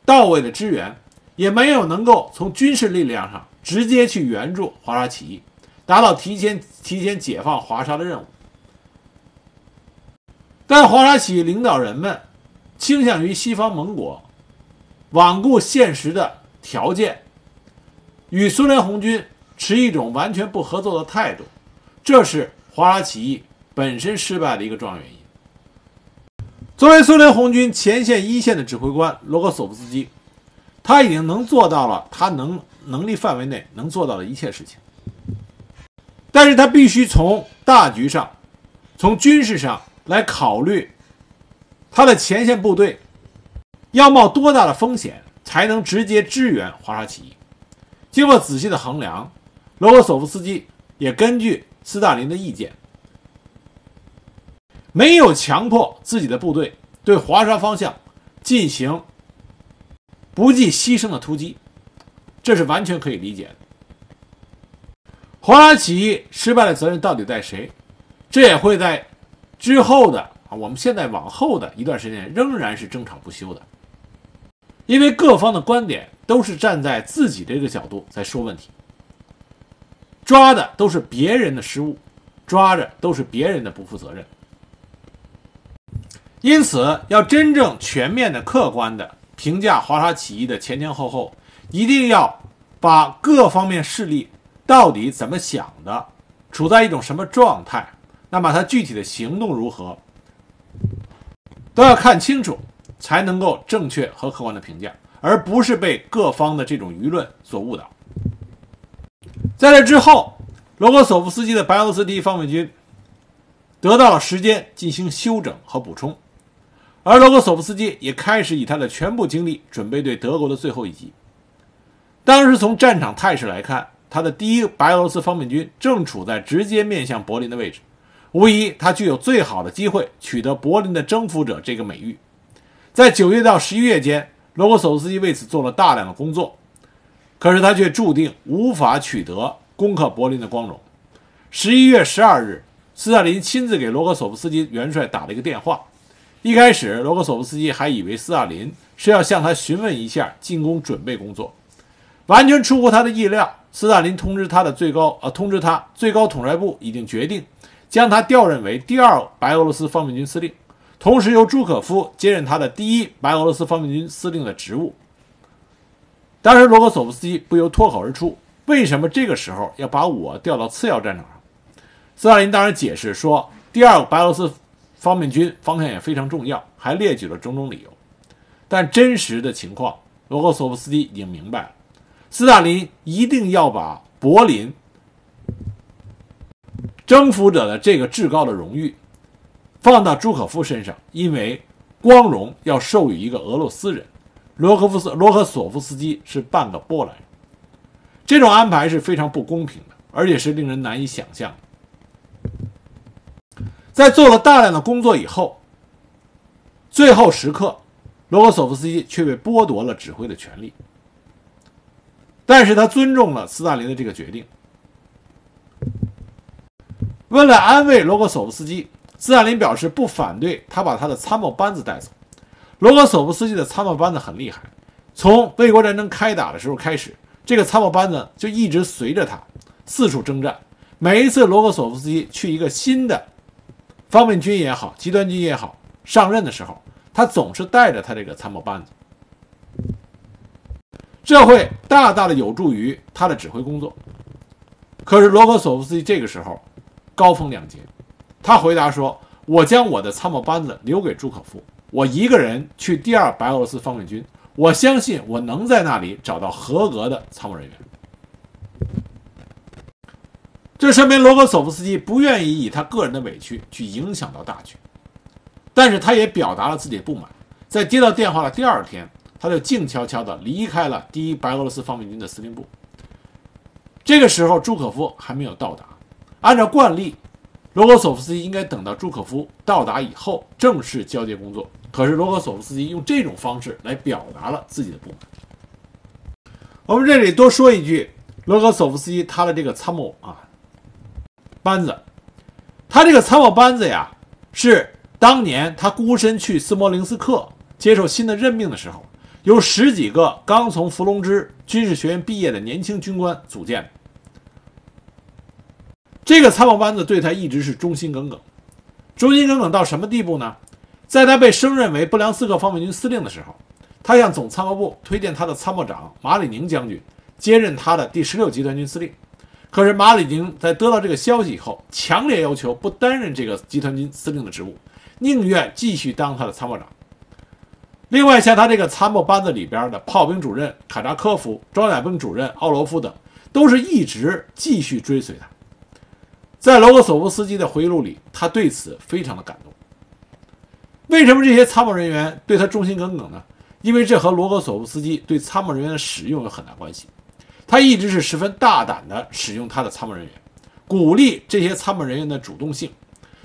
到位的支援，也没有能够从军事力量上直接去援助华沙起义，达到提前提前解放华沙的任务。但华沙起义领导人们倾向于西方盟国，罔顾现实的条件，与苏联红军持一种完全不合作的态度，这是华沙起义本身失败的一个重要原因。作为苏联红军前线一线的指挥官，罗格索夫斯基，他已经能做到了他能能力范围内能做到的一切事情，但是他必须从大局上，从军事上来考虑，他的前线部队要冒多大的风险才能直接支援华沙起义。经过仔细的衡量，罗格索夫斯基也根据斯大林的意见。没有强迫自己的部队对华沙方向进行不计牺牲的突击，这是完全可以理解的。华沙起义失败的责任到底在谁？这也会在之后的啊，我们现在往后的一段时间仍然是争吵不休的，因为各方的观点都是站在自己这个角度在说问题，抓的都是别人的失误，抓着都是别人的不负责任。因此，要真正全面的、客观的评价华沙起义的前前后后，一定要把各方面势力到底怎么想的，处在一种什么状态，那么他具体的行动如何，都要看清楚，才能够正确和客观的评价，而不是被各方的这种舆论所误导。在这之后，罗格索夫斯基的白俄罗斯第一方面军得到了时间进行休整和补充。而罗格索夫斯基也开始以他的全部精力准备对德国的最后一击。当时从战场态势来看，他的第一白俄罗斯方面军正处在直接面向柏林的位置，无疑他具有最好的机会取得柏林的征服者这个美誉。在九月到十一月间，罗格索夫斯基为此做了大量的工作，可是他却注定无法取得攻克柏林的光荣。十一月十二日，斯大林亲自给罗格索夫斯基元帅打了一个电话。一开始，罗格索夫斯基还以为斯大林是要向他询问一下进攻准备工作，完全出乎他的意料。斯大林通知他的最高呃，通知他最高统帅部已经决定将他调任为第二白俄罗斯方面军司令，同时由朱可夫接任他的第一白俄罗斯方面军司令的职务。当时，罗格索夫斯基不由脱口而出：“为什么这个时候要把我调到次要战场上？”斯大林当然解释说：“第二白俄罗斯。”方面军方向也非常重要，还列举了种种理由。但真实的情况，罗格索夫斯基已经明白了，斯大林一定要把柏林征服者的这个至高的荣誉放到朱可夫身上，因为光荣要授予一个俄罗斯人。罗科夫斯罗科索夫斯基是半个波兰人，这种安排是非常不公平的，而且是令人难以想象的。在做了大量的工作以后，最后时刻，罗格索夫斯基却被剥夺了指挥的权利。但是他尊重了斯大林的这个决定。为了安慰罗格索夫斯基，斯大林表示不反对他把他的参谋班子带走。罗格索夫斯基的参谋班子很厉害，从卫国战争开打的时候开始，这个参谋班子就一直随着他四处征战。每一次罗格索夫斯基去一个新的。方面军也好，集团军也好，上任的时候，他总是带着他这个参谋班子，这会大大的有助于他的指挥工作。可是罗格索夫斯基这个时候高风亮节，他回答说：“我将我的参谋班子留给朱可夫，我一个人去第二白俄罗斯方面军，我相信我能在那里找到合格的参谋人员。”这说明罗格索夫斯基不愿意以他个人的委屈去影响到大局，但是他也表达了自己的不满。在接到电话的第二天，他就静悄悄地离开了第一白俄罗斯方面军的司令部。这个时候，朱可夫还没有到达。按照惯例，罗格索夫斯基应该等到朱可夫到达以后正式交接工作。可是罗格索夫斯基用这种方式来表达了自己的不满。我们这里多说一句，罗格索夫斯基他的这个参谋啊。班子，他这个参谋班子呀，是当年他孤身去斯摩棱斯克接受新的任命的时候，有十几个刚从伏龙芝军事学院毕业的年轻军官组建的。这个参谋班子对他一直是忠心耿耿，忠心耿耿到什么地步呢？在他被升任为布良斯克方面军司令的时候，他向总参谋部推荐他的参谋长马里宁将军接任他的第十六集团军司令。可是马里宁在得到这个消息以后，强烈要求不担任这个集团军司令的职务，宁愿继续当他的参谋长。另外，像他这个参谋班子里边的炮兵主任卡扎科夫、装甲兵主任奥罗夫等，都是一直继续追随他。在罗格索夫斯基的回忆录里，他对此非常的感动。为什么这些参谋人员对他忠心耿耿呢？因为这和罗格索夫斯基对参谋人员的使用有很大关系。他一直是十分大胆地使用他的参谋人员，鼓励这些参谋人员的主动性。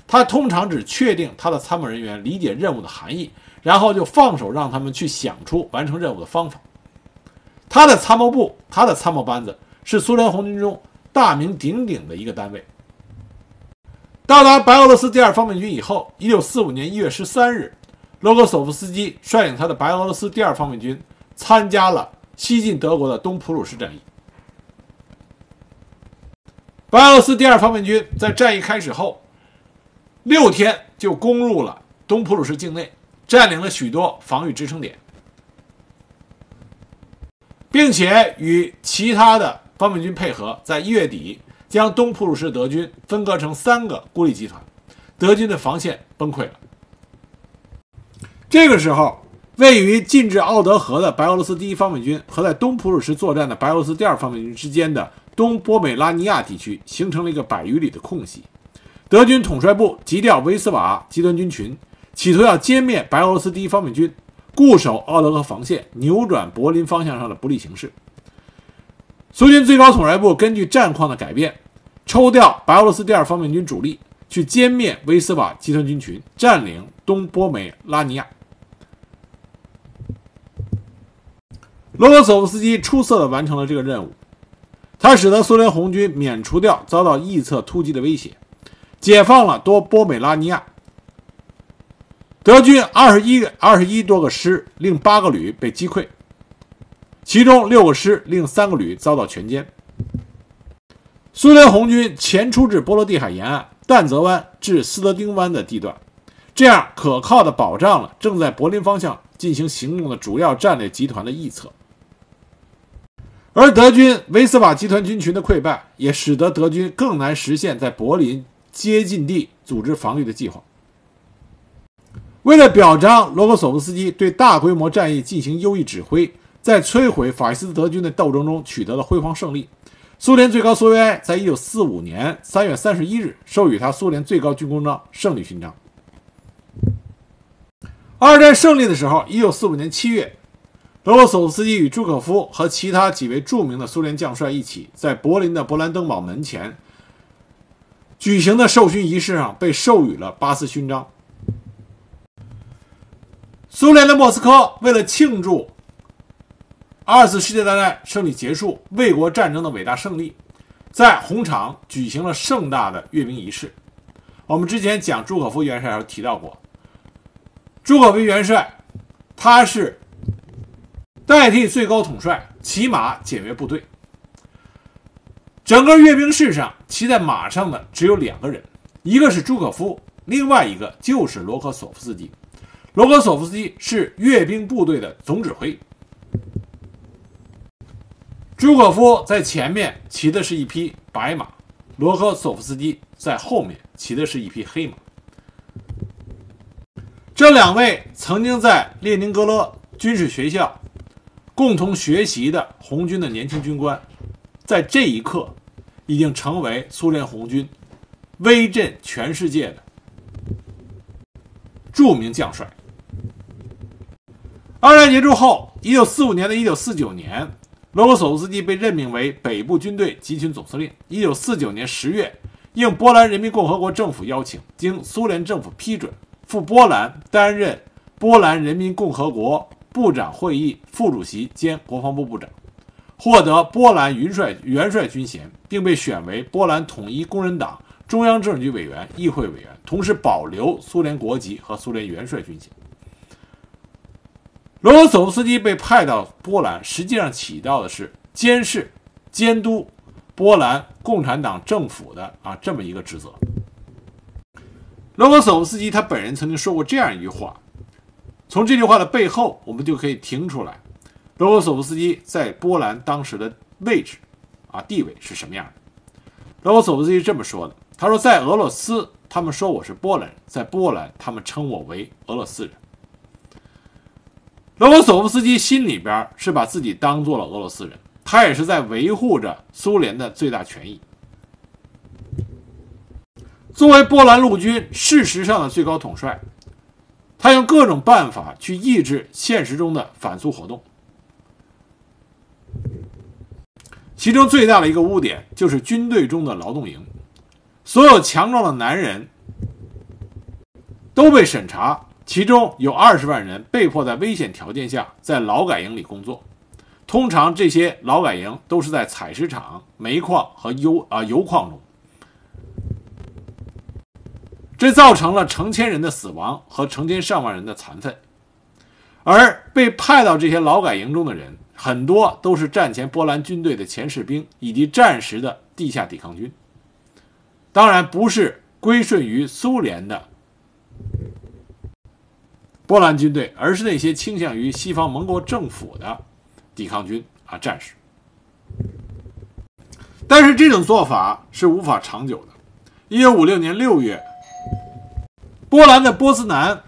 他通常只确定他的参谋人员理解任务的含义。然后就放手让他们去想出完成任务的方法。他的参谋部，他的参谋班子是苏联红军中大名鼎鼎的一个单位。到达白俄罗斯第二方面军以后，一九四五年一月十三日，罗格索夫斯基率领他的白俄罗斯第二方面军参加了西进德国的东普鲁士战役。白俄罗斯第二方面军在战役开始后六天就攻入了东普鲁士境内。占领了许多防御支撑点，并且与其他的方面军配合，在一月底将东普鲁士德军分割成三个孤立集团，德军的防线崩溃了。这个时候，位于近至奥德河的白俄罗斯第一方面军和在东普鲁士作战的白俄罗斯第二方面军之间的东波美拉尼亚地区形成了一个百余里的空隙，德军统帅部急调维斯瓦集团军群。企图要歼灭白俄罗斯第一方面军，固守奥德河防线，扭转柏林方向上的不利形势。苏军最高统帅部根据战况的改变，抽调白俄罗斯第二方面军主力去歼灭威斯瓦集团军群，占领东波美拉尼亚。罗格索夫斯基出色地完成了这个任务，他使得苏联红军免除掉遭到臆测突击的威胁，解放了多波美拉尼亚。德军二十一、二十一多个师，另八个旅被击溃，其中六个师、另三个旅遭到全歼。苏联红军前出至波罗的海沿岸、但泽湾至斯德丁湾的地段，这样可靠的保障了正在柏林方向进行行动的主要战略集团的臆测。而德军维斯瓦集团军群的溃败，也使得德军更难实现在柏林接近地组织防御的计划。为了表彰罗格索夫斯基对大规模战役进行优异指挥，在摧毁法西斯德军的斗争中取得了辉煌胜利，苏联最高苏维埃在一九四五年三月三十一日授予他苏联最高军功章——胜利勋章。二战胜利的时候，一九四五年七月，罗格索夫斯基与朱可夫和其他几位著名的苏联将帅一起，在柏林的勃兰登堡门前举行的授勋仪式上被授予了巴斯勋章。苏联的莫斯科为了庆祝二次世界大战胜利结束、卫国战争的伟大胜利，在红场举行了盛大的阅兵仪式。我们之前讲朱可夫元帅时候提到过，朱可夫元帅他是代替最高统帅骑马检阅部队。整个阅兵式上骑在马上的只有两个人，一个是朱可夫，另外一个就是罗科索夫斯基。罗格索夫斯基是阅兵部队的总指挥，朱可夫在前面骑的是一匹白马，罗科索夫斯基在后面骑的是一匹黑马。这两位曾经在列宁格勒军事学校共同学习的红军的年轻军官，在这一刻已经成为苏联红军威震全世界的著名将帅。二战结束后，一九四五年的一九四九年，罗格索夫斯基被任命为北部军队集群总司令。一九四九年十月，应波兰人民共和国政府邀请，经苏联政府批准，赴波兰担任波兰人民共和国部长会议副主席兼国防部部长，获得波兰元帅元帅军衔，并被选为波兰统一工人党中央政治局委员、议会委员，同时保留苏联国籍和苏联元帅军衔。罗索夫斯基被派到波兰，实际上起到的是监视、监督波兰共产党政府的啊这么一个职责。罗格索夫斯基他本人曾经说过这样一句话，从这句话的背后，我们就可以听出来，罗格索夫斯基在波兰当时的位置啊地位是什么样的。罗格索夫斯基这么说的：“他说，在俄罗斯，他们说我是波兰人；在波兰，他们称我为俄罗斯人。”罗格索夫斯基心里边是把自己当做了俄罗斯人，他也是在维护着苏联的最大权益。作为波兰陆军事实上的最高统帅，他用各种办法去抑制现实中的反苏活动。其中最大的一个污点就是军队中的劳动营，所有强壮的男人都被审查，其中有二十万人被迫在危险条件下在劳改营里工作。通常这些劳改营都是在采石场、煤矿和油啊油矿中。这造成了成千人的死亡和成千上万人的残废，而被派到这些劳改营中的人，很多都是战前波兰军队的前士兵以及战时的地下抵抗军。当然，不是归顺于苏联的波兰军队，而是那些倾向于西方盟国政府的抵抗军啊战士。但是这种做法是无法长久的。一九五六年六月。波兰的波斯南，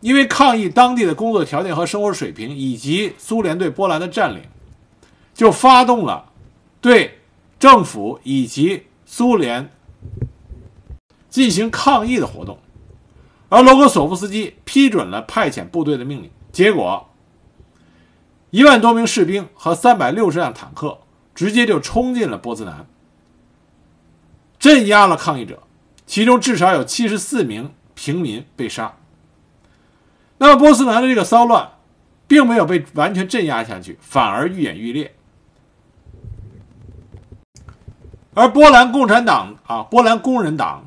因为抗议当地的工作条件和生活水平，以及苏联对波兰的占领，就发动了对政府以及苏联进行抗议的活动。而罗格索夫斯基批准了派遣部队的命令，结果一万多名士兵和三百六十辆坦克直接就冲进了波斯南，镇压了抗议者，其中至少有七十四名。平民被杀。那么波斯南的这个骚乱，并没有被完全镇压下去，反而愈演愈烈。而波兰共产党啊，波兰工人党、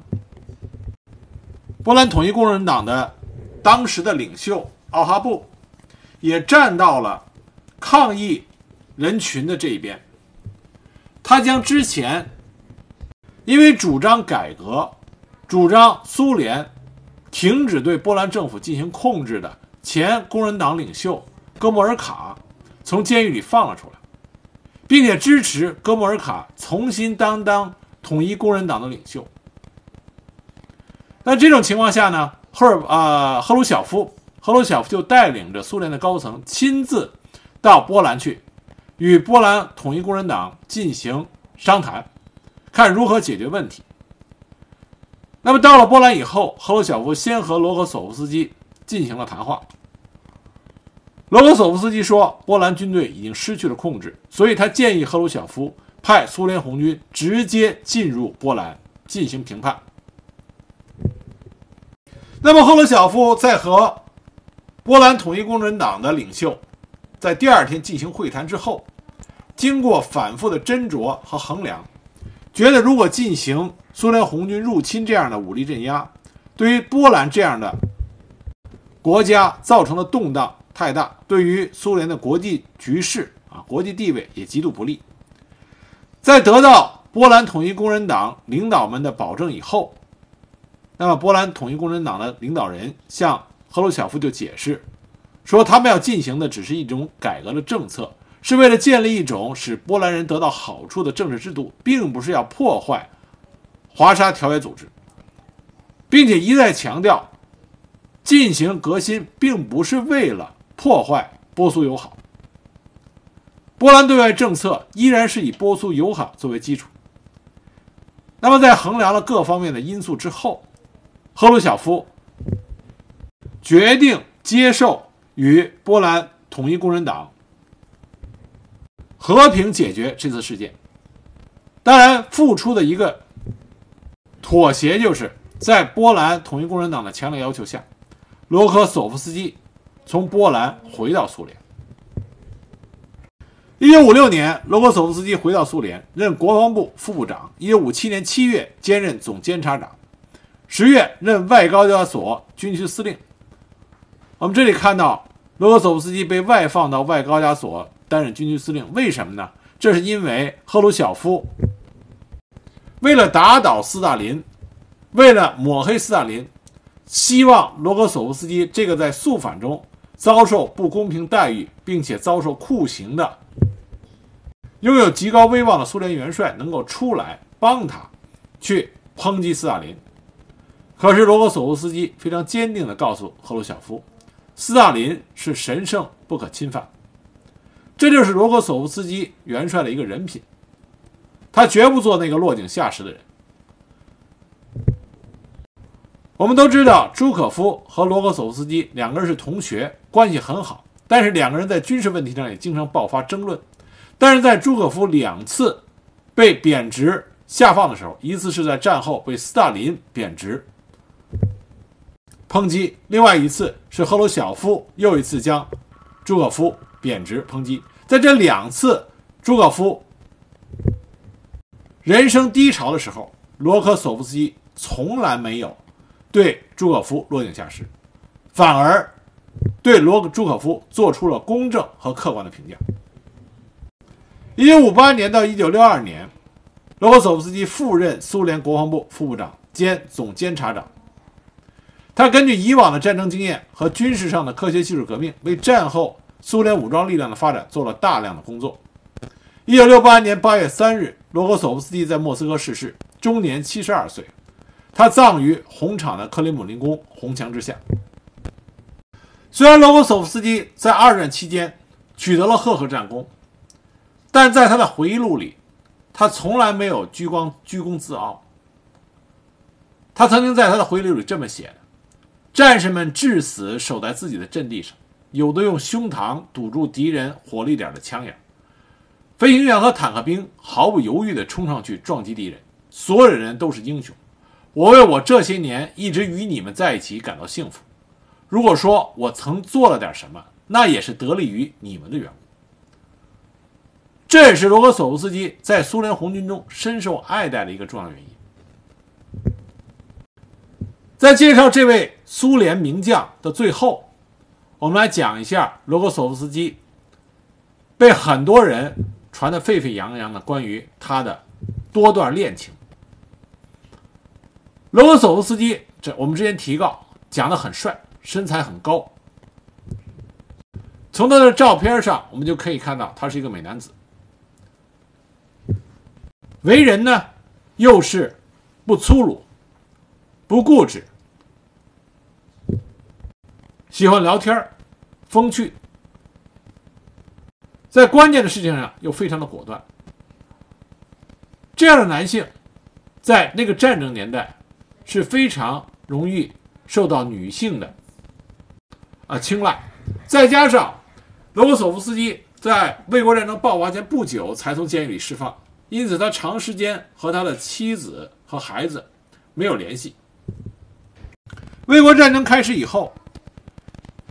波兰统一工人党的当时的领袖奥哈布，也站到了抗议人群的这一边。他将之前因为主张改革、主张苏联。停止对波兰政府进行控制的前工人党领袖戈莫尔卡从监狱里放了出来，并且支持戈莫尔卡重新担当统一工人党的领袖。那这种情况下呢，赫尔啊赫鲁晓夫赫鲁晓夫就带领着苏联的高层亲自到波兰去，与波兰统一工人党进行商谈，看如何解决问题。那么到了波兰以后，赫鲁晓夫先和罗格索夫斯基进行了谈话。罗格索夫斯基说，波兰军队已经失去了控制，所以他建议赫鲁晓夫派苏联红军直接进入波兰进行评判。那么赫鲁晓夫在和波兰统一工人党的领袖在第二天进行会谈之后，经过反复的斟酌和衡量，觉得如果进行。苏联红军入侵这样的武力镇压，对于波兰这样的国家造成的动荡太大，对于苏联的国际局势啊、国际地位也极度不利。在得到波兰统一工人党领导们的保证以后，那么波兰统一共产党的领导人向赫鲁晓夫就解释说，他们要进行的只是一种改革的政策，是为了建立一种使波兰人得到好处的政治制度，并不是要破坏。华沙条约组织，并且一再强调，进行革新并不是为了破坏波苏友好。波兰对外政策依然是以波苏友好作为基础。那么，在衡量了各方面的因素之后，赫鲁晓夫决定接受与波兰统一工人党和平解决这次事件。当然，付出的一个。妥协就是在波兰统一工人党的强烈要求下，罗科索夫斯基从波兰回到苏联。一九五六年，罗科索夫斯基回到苏联，任国防部副部长。一九五七年七月，兼任总监察长。十月，任外高加索军区司令。我们这里看到，罗格索夫斯基被外放到外高加索担任军区司令，为什么呢？这是因为赫鲁晓夫。为了打倒斯大林，为了抹黑斯大林，希望罗格索夫斯基这个在肃反中遭受不公平待遇，并且遭受酷刑的、拥有极高威望的苏联元帅能够出来帮他去抨击斯大林。可是罗格索夫斯基非常坚定地告诉赫鲁晓夫，斯大林是神圣不可侵犯。这就是罗格索夫斯基元帅的一个人品，他绝不做那个落井下石的人。我们都知道，朱可夫和罗格索夫斯基两个人是同学，关系很好。但是两个人在军事问题上也经常爆发争论。但是在朱可夫两次被贬值下放的时候，一次是在战后被斯大林贬值抨击，另外一次是赫鲁晓夫又一次将朱可夫贬值抨击。在这两次朱可夫人生低潮的时候，罗科索夫斯基从来没有。对朱可夫落井下石，反而对罗朱可夫做出了公正和客观的评价。一九五八年到一九六二年，罗科索夫斯基复任苏联国防部副部长兼总监察长。他根据以往的战争经验和军事上的科学技术革命，为战后苏联武装力量的发展做了大量的工作。一九六八年八月三日，罗格索夫斯基在莫斯科逝世，终年七十二岁。他葬于红场的克里姆林宫红墙之下。虽然罗格索夫斯基在二战期间取得了赫赫战功，但在他的回忆录里，他从来没有居光居功自傲。他曾经在他的回忆录里这么写的：“战士们至死守在自己的阵地上，有的用胸膛堵住敌人火力点的枪眼，飞行员和坦克兵毫不犹豫地冲上去撞击敌人，所有人都是英雄。”我为我这些年一直与你们在一起感到幸福。如果说我曾做了点什么，那也是得力于你们的缘故。这也是罗格索夫斯基在苏联红军中深受爱戴的一个重要原因。在介绍这位苏联名将的最后，我们来讲一下罗格索夫斯基被很多人传得沸沸扬扬的关于他的多段恋情。罗格索夫斯基，这我们之前提到，讲的很帅，身材很高。从他的照片上，我们就可以看到他是一个美男子。为人呢，又是不粗鲁、不固执，喜欢聊天风趣，在关键的事情上又非常的果断。这样的男性，在那个战争年代。是非常容易受到女性的啊青睐，再加上罗格索夫斯基在卫国战争爆发前不久才从监狱里释放，因此他长时间和他的妻子和孩子没有联系。卫国战争开始以后，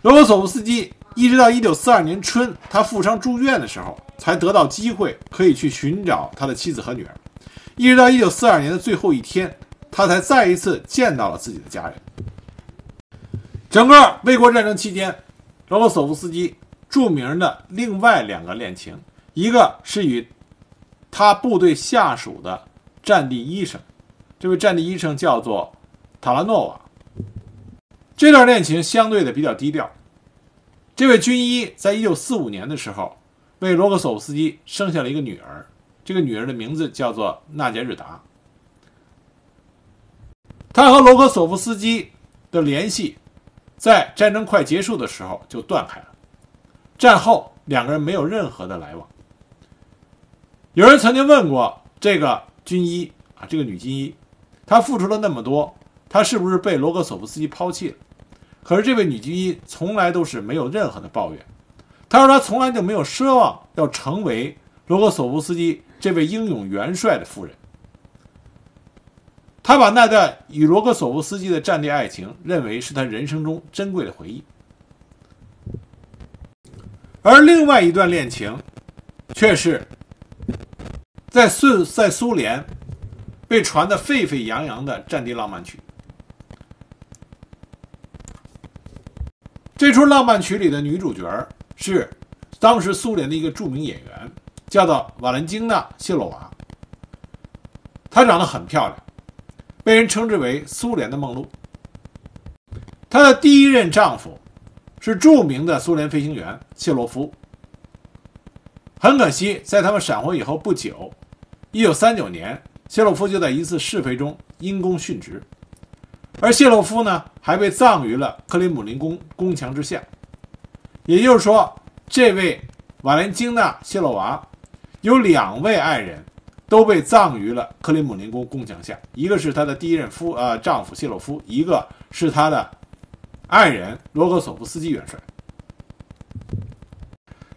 罗伯索夫斯基一直到1942年春他负伤住院的时候，才得到机会可以去寻找他的妻子和女儿，一直到1942年的最后一天。他才再一次见到了自己的家人。整个卫国战争期间，罗伯索夫斯基著名的另外两个恋情，一个是与他部队下属的战地医生，这位战地医生叫做塔拉诺瓦。这段恋情相对的比较低调。这位军医在一九四五年的时候，为罗格索夫斯基生下了一个女儿，这个女儿的名字叫做娜杰日达。他和罗格索夫斯基的联系，在战争快结束的时候就断开了。战后，两个人没有任何的来往。有人曾经问过这个军医啊，这个女军医，她付出了那么多，她是不是被罗格索夫斯基抛弃了？可是这位女军医从来都是没有任何的抱怨。她说她从来就没有奢望要成为罗格索夫斯基这位英勇元帅的夫人。他把那段与罗格索夫斯基的战地爱情认为是他人生中珍贵的回忆，而另外一段恋情，却是在苏在苏联被传得沸沸扬扬的战地浪漫曲。这出浪漫曲里的女主角是当时苏联的一个著名演员，叫做瓦伦金娜·谢洛娃。她长得很漂亮。被人称之为苏联的梦露。她的第一任丈夫是著名的苏联飞行员谢洛夫。很可惜，在他们闪婚以后不久，1939年，谢洛夫就在一次试飞中因公殉职，而谢洛夫呢，还被葬于了克里姆林宫宫墙之下。也就是说，这位瓦莲金娜·谢洛娃有两位爱人，都被葬于了克里姆林宫宫墙下。一个是她的第一任夫呃丈夫谢洛夫，一个是她的爱人罗格索夫斯基元帅。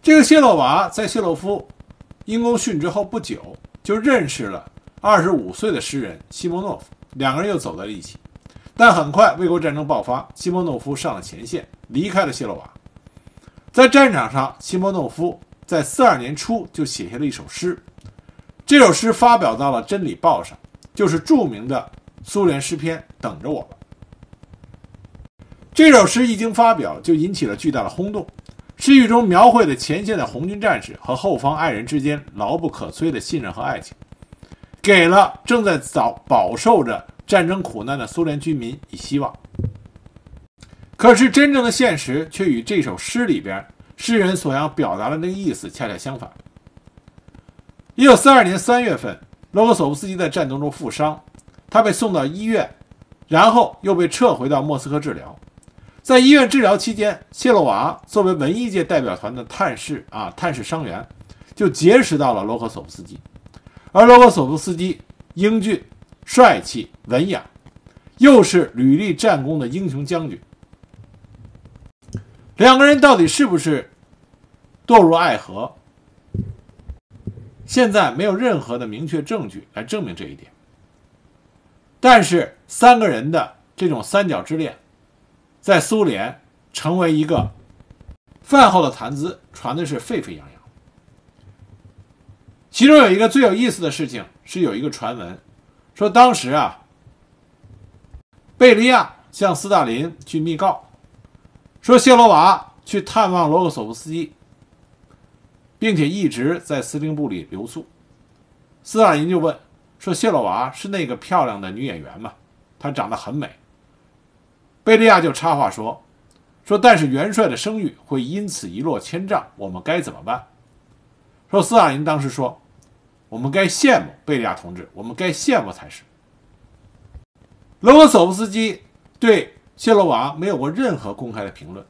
这个谢洛娃在谢洛夫因公殉职后不久，就认识了二十五岁的诗人西莫诺夫，两个人又走在了一起。但很快，卫国战争爆发，西莫诺夫上了前线，离开了谢洛瓦。在战场上，西莫诺夫在四二年初就写下了一首诗，这首诗发表到了《真理报》上，就是著名的苏联诗篇《等着我》。这首诗一经发表，就引起了巨大的轰动。诗句中描绘的前线的红军战士和后方爱人之间牢不可摧的信任和爱情，给了正在遭饱受着战争苦难的苏联居民以希望。可是，真正的现实却与这首诗里边诗人所要表达的那个意思恰恰相反。一九四二年三月份，罗格索夫斯基在战斗中负伤，他被送到医院，然后又被撤回到莫斯科治疗。在医院治疗期间，谢洛娃作为文艺界代表团的探视啊，探视伤员，就结识到了罗克索夫斯基。而罗克索夫斯基英俊、帅气、文雅，又是屡立战功的英雄将军。两个人到底是不是堕入爱河？现在没有任何的明确证据来证明这一点。但是三个人的这种三角之恋。在苏联成为一个饭后的谈资，传的是沸沸扬扬。其中有一个最有意思的事情是，有一个传闻说，当时啊，贝利亚向斯大林去密告，说谢罗娃去探望罗克索夫斯基，并且一直在司令部里留宿。斯大林就问说：“谢罗娃是那个漂亮的女演员吗？她长得很美。”贝利亚就插话说：“说，但是元帅的声誉会因此一落千丈，我们该怎么办？”说斯大林当时说：“我们该羡慕贝利亚同志，我们该羡慕才是。”罗格索夫斯基对谢洛娃没有过任何公开的评论，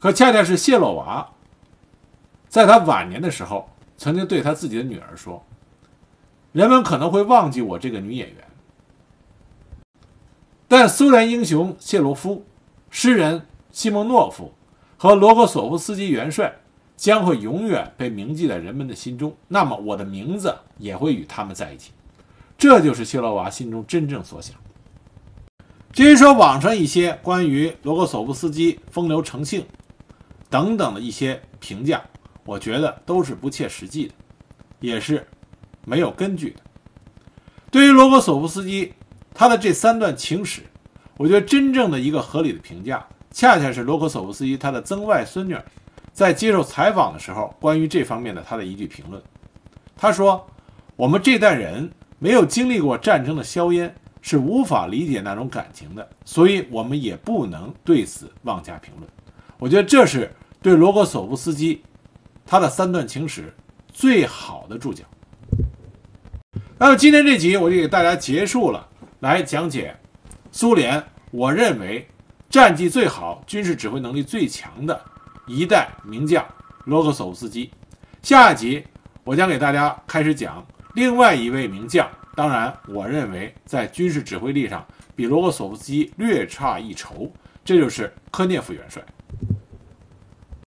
可恰恰是谢洛娃在他晚年的时候，曾经对他自己的女儿说：“人们可能会忘记我这个女演员。”但苏联英雄谢罗夫、诗人西蒙诺夫和罗格索夫斯基元帅将会永远被铭记在人们的心中。那么，我的名字也会与他们在一起。这就是谢罗娃心中真正所想。至于说网上一些关于罗格索夫斯基风流成性等等的一些评价，我觉得都是不切实际的，也是没有根据的。对于罗格索夫斯基。他的这三段情史，我觉得真正的一个合理的评价，恰恰是罗格索夫斯基他的曾外孙女在接受采访的时候，关于这方面的他的一句评论。他说：“我们这代人没有经历过战争的硝烟，是无法理解那种感情的，所以我们也不能对此妄加评论。”我觉得这是对罗格索夫斯基他的三段情史最好的注脚。那么今天这集我就给大家结束了。来讲解苏联，我认为战绩最好、军事指挥能力最强的一代名将罗格索夫斯基。下一集我将给大家开始讲另外一位名将，当然，我认为在军事指挥力上比罗格索夫斯基略差一筹，这就是科涅夫元帅。